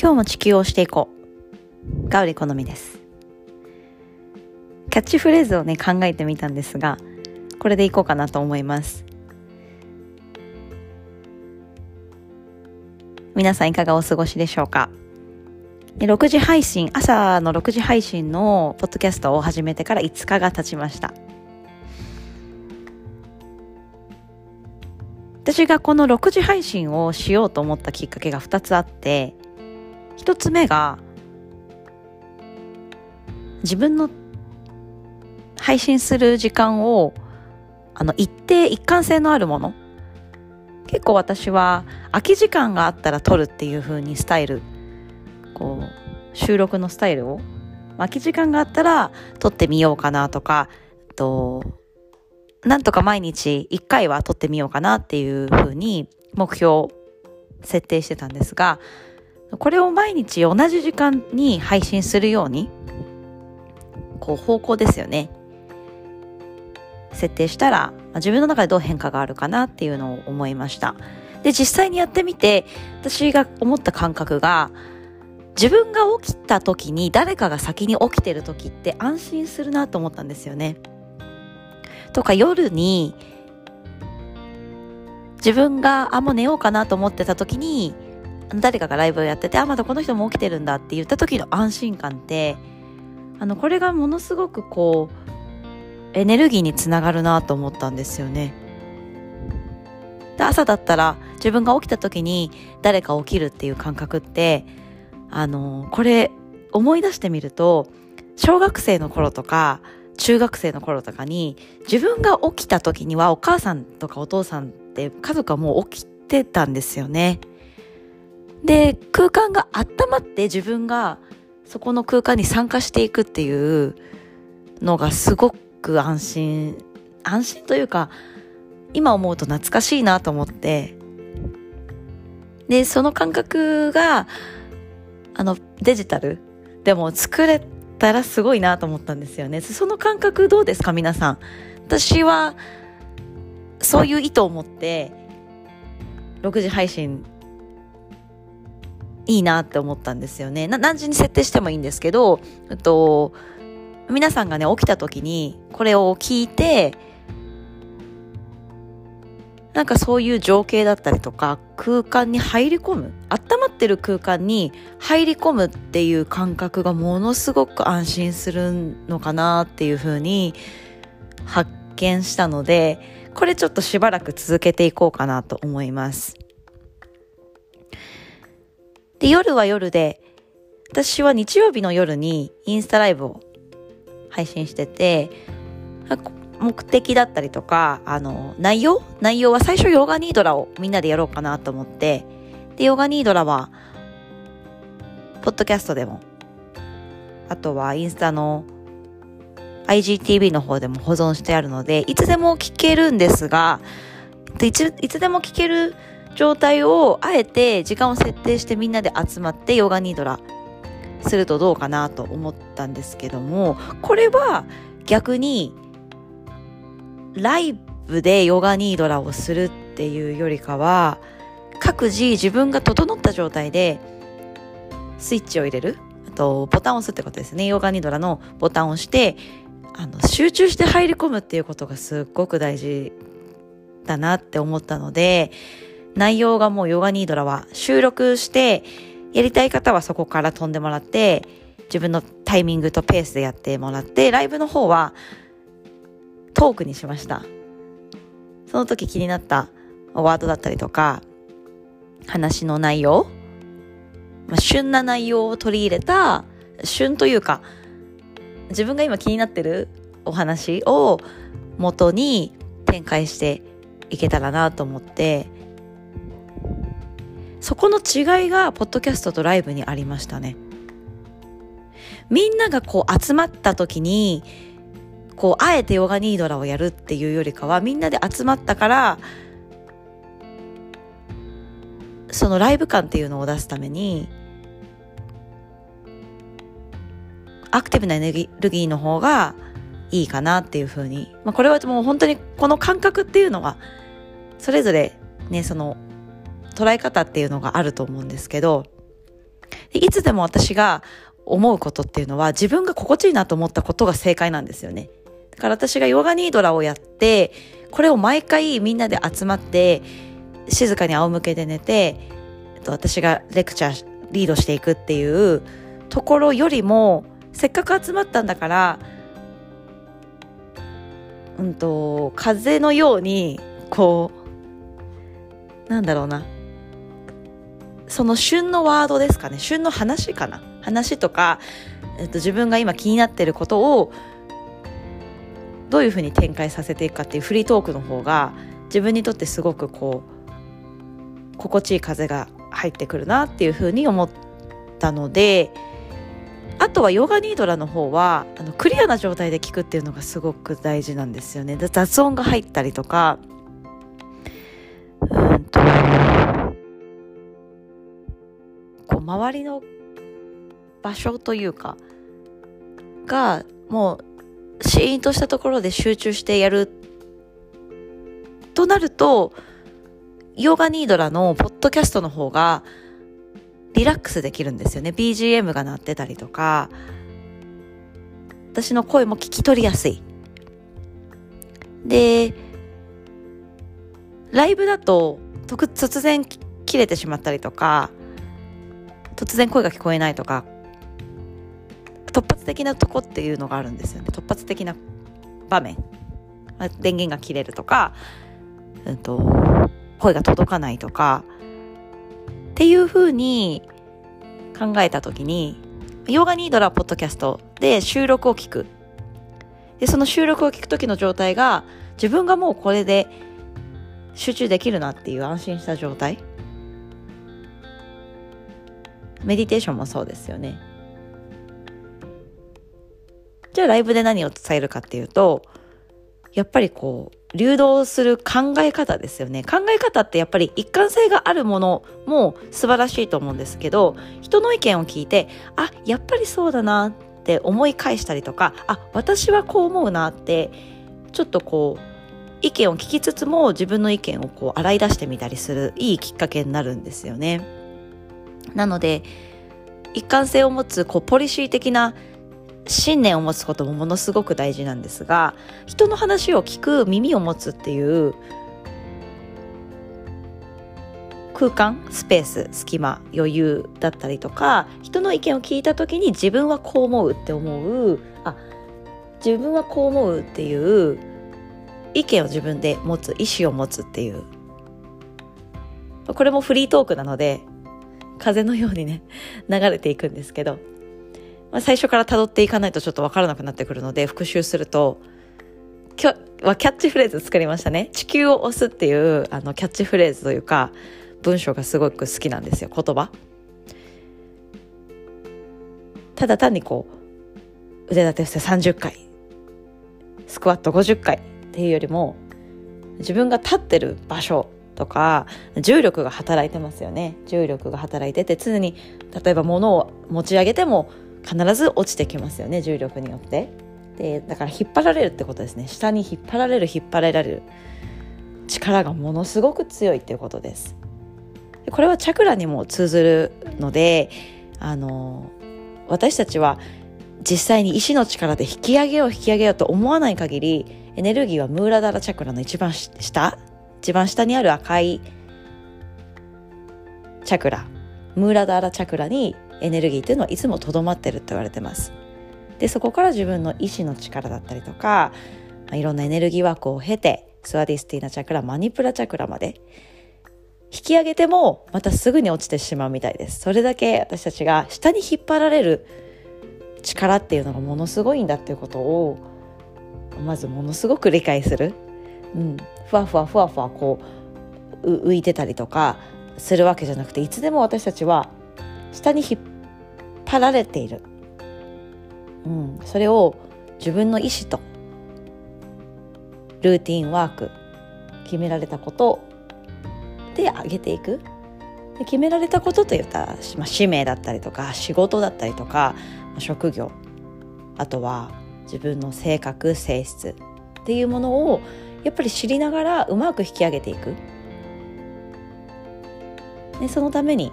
今日も地球をしていこう。ガウリ好みです。キャッチフレーズをね、考えてみたんですが、これでいこうかなと思います。皆さんいかがお過ごしでしょうか？6時配信、朝の6時配信のポッドキャストを始めてから5日が経ちました。私がこの6時配信をしようと思ったきっかけが2つあって、1つ目が、自分の配信する時間を、あの、一定、一貫性のあるもの。結構私は空き時間があったら撮るっていう風にスタイル、こう、収録のスタイルを、空き時間があったら撮ってみようかなとか、と、なんとか毎日1回は撮ってみようかなっていうふうに目標設定してたんですが、これを毎日同じ時間に配信するように、こう方向ですよね。設定したら、自分の中でどう変化があるかなっていうのを思いました。で、実際にやってみて、私が思った感覚が、自分が起きた時に誰かが先に起きてる時って安心するなと思ったんですよね。とか夜に自分があもう寝ようかなと思ってた時に誰かがライブをやっててあまだこの人も起きてるんだって言った時の安心感ってあのこれがものすごくこうエネルギーにつながるなと思ったんですよね。で朝だったら自分が起きた時に誰か起きるっていう感覚ってあのこれ思い出してみると小学生の頃とか中学生の頃とかに自分が起きた時にはお母さんとかお父さんって家族はもう起きてたんですよね。で、空間が温まって自分がそこの空間に参加していくっていうのがすごく安心、安心というか、今思うと懐かしいなと思って、で、その感覚が、あの、デジタルでも作れたらすごいなと思ったんですよね。その感覚どうですか皆さん？私は、そういう意図を持って、6時配信、いいなって思ったんですよね。何時に設定してもいいんですけど、えっと、皆さんがね、起きた時に、これを聞いて、なんかそういう情景だったりとか空間に入り込む温まってる空間に入り込むっていう感覚がものすごく安心するのかなっていうふうに発見したのでこれちょっとしばらく続けていこうかなと思いますで夜は夜で私は日曜日の夜にインスタライブを配信してて目的だったりとか、あの、内容？内容は最初ヨガニードラをみんなでやろうかなと思って、で、ヨガニードラは、ポッドキャストでも、あとはインスタの IGTV の方でも保存してあるので、いつでも聞けるんですが、いついつでも聞ける状態をあえて時間を設定してみんなで集まってヨガニードラするとどうかなと思ったんですけども、これは逆にライブでヨガニードラをするっていうよりかは、各自自分が整った状態でスイッチを入れる。あと、ボタンを押すってことですね。ヨガニードラのボタンを押して、あの、集中して入り込むっていうことがすっごく大事だなって思ったので、内容がもうヨガニードラは収録して、やりたい方はそこから飛んでもらって、自分のタイミングとペースでやってもらって、ライブの方はトークにしました。その時気になったワードだったりとか、話の内容、まあ、旬な内容を取り入れた、旬というか、自分が今気になってるお話を元に展開していけたらなと思って、そこの違いが、ポッドキャストとライブにありましたね。みんながこう集まった時に、こう、あえてヨガニードラをやるっていうよりかは、みんなで集まったから、そのライブ感っていうのを出すために、アクティブなエネルギーの方がいいかなっていうふうに。まあ、これはもう本当にこの感覚っていうのは、それぞれね、その捉え方っていうのがあると思うんですけど、いつでも私が思うことっていうのは自分が心地いいなと思ったことが正解なんですよね。だから私がヨガニードラをやって、これを毎回みんなで集まって、静かに仰向けで寝て、私がレクチャーリードしていくっていうところよりも、せっかく集まったんだから、うんと、風のように、こう、なんだろうな。その旬のワードですかね。旬の話かな。話とか、えっと、自分が今気になってることを、どういうふうに展開させていくかっていうフリートークの方が、自分にとってすごくこう、心地いい風が入ってくるなっていうふうに思ったので、あとはヨガニードラの方はあのクリアな状態で聞くっていうのがすごく大事なんですよね雑音が入ったりとか周りの場所というかがもうシーンとしたところで集中してやるとなるとヨガニードラのポッドキャストの方がリラックスできるんですよね。BGM が鳴ってたりとか、私の声も聞き取りやすい。で、ライブだと突然切れてしまったりとか、突然声が聞こえないとか、突発的なとこっていうのがあるんですよね。突発的な場面。電源が切れるとか、うんと、声が届かないとか、っていうふうに考えた時に、ヨガニードラポッドキャストで収録を聞く。で、その収録を聞く時の状態が、自分がもうこれで集中できるなっていう安心した状態。メディテーションもそうですよね。じゃあライブで何を伝えるかっていうと、やっぱりこう、流動する考え方ですよね。考え方ってやっぱり一貫性があるものも素晴らしいと思うんですけど、人の意見を聞いて、あ、やっぱりそうだなって思い返したりとか、あ、私はこう思うなって、ちょっとこう、意見を聞きつつも自分の意見をこう洗い出してみたりするいいきっかけになるんですよね。なので、一貫性を持つこうポリシー的な信念を持つこともものすごく大事なんですが人の話を聞く耳を持つっていう空間スペース隙間余裕だったりとか人の意見を聞いた時に自分はこう思うって思うあ自分はこう思うっていう意見を自分で持つ意思を持つっていう。これもフリートークなので風のようにね流れていくんですけどまあ、最初から辿っていかないとちょっとわからなくなってくるので復習すると今日はキャッチフレーズ作りましたね。地球を押すっていうあのキャッチフレーズというか文章がすごく好きなんですよ。言葉。ただ単にこう腕立て伏せ30回スクワット50回っていうよりも自分が立ってる場所とか重力が働いてますよね。重力が働いてて常に例えば物を持ち上げても必ず落ちてきますよね重力によって。でだから引っ張られるってことですね。下に引っ張られる引っ張られる。力がものすごく強いっていうことです。でこれはチャクラにも通ずるのであの私たちは実際に意志の力で引き上げよう引き上げようと思わない限りエネルギーはムーラダラチャクラの一番下。一番下にある赤いチャクラムーラダーラチャクラにエネルギーっていうのはいつもとどまってるって言われてます。でそこから自分の意志の力だったりとか、まあ、いろんなエネルギー枠を経てスワディスターナチャクラマニプラチャクラまで引き上げてもまたすぐに落ちてしまうみたいですそれだけ私たちが下に引っ張られる力っていうのがものすごいんだっていうことをまずものすごく理解する、うん、ふわふわふわふわこう浮いてたりとかするわけじゃなくていつでも私たちは下に引っ張られている、うん、それを自分の意思とルーティンワーク決められたことで上げていく。決められたことといったら、まあ、使命だったりとか仕事だったりとかまあ職業あとは自分の性格性質っていうものをやっぱり知りながらうまく引き上げていくでそのために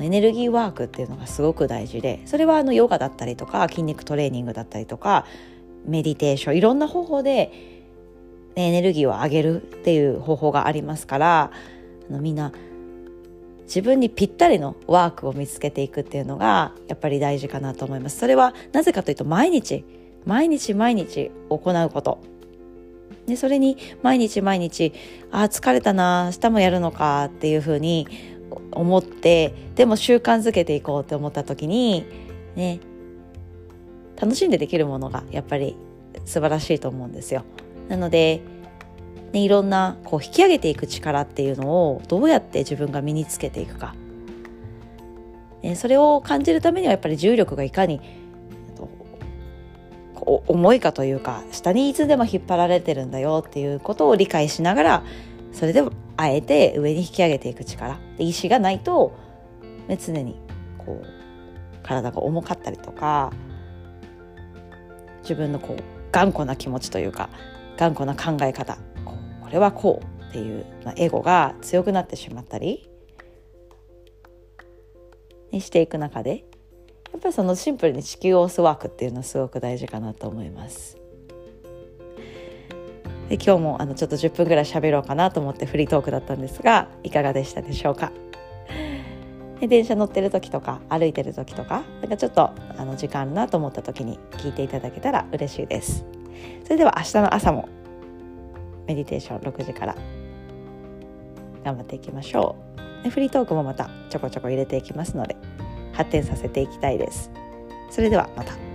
エネルギーワークっていうのがすごく大事でそれはあのヨガだったりとか筋肉トレーニングだったりとかメディテーションいろんな方法でエネルギーを上げるっていう方法がありますからあのみんな自分にぴったりのワークを見つけていくっていうのがやっぱり大事かなと思います。それはなぜかというと毎日毎日毎日行うこと。でそれに毎日毎日あ疲れたな明日もやるのかっていうふうに思ってでも習慣づけていこうって思った時にね楽しんでできるものがやっぱり素晴らしいと思うんですよ。なので、ね、いろんなこう引き上げていく力っていうのをどうやって自分が身につけていくか、ね、それを感じるためにはやっぱり重力がいかに重いかというか下にいつでも引っ張られてるんだよっていうことを理解しながらそれでもあえて上に引き上げていく力。で意志がないと、ね、常にこう体が重かったりとか自分のこう頑固な気持ちというか頑固な考え方これはこうっていう、まあ、エゴが強くなってしまったりしていく中でやっぱりそのシンプルに地球を押すワークっていうのはすごく大事かなと思います。で今日もあのちょっと10分ぐらい喋ろうかなと思ってフリートークだったんですがいかがでしたでしょうか？で電車乗ってる時とか歩いてる時とかなんかちょっとあの時間あるなと思った時に聞いていただけたら嬉しいです。それでは明日の朝もメディテーション6時から頑張っていきましょう。でフリートークもまたちょこちょこ入れていきますので。発展させていきたいですそれではまた。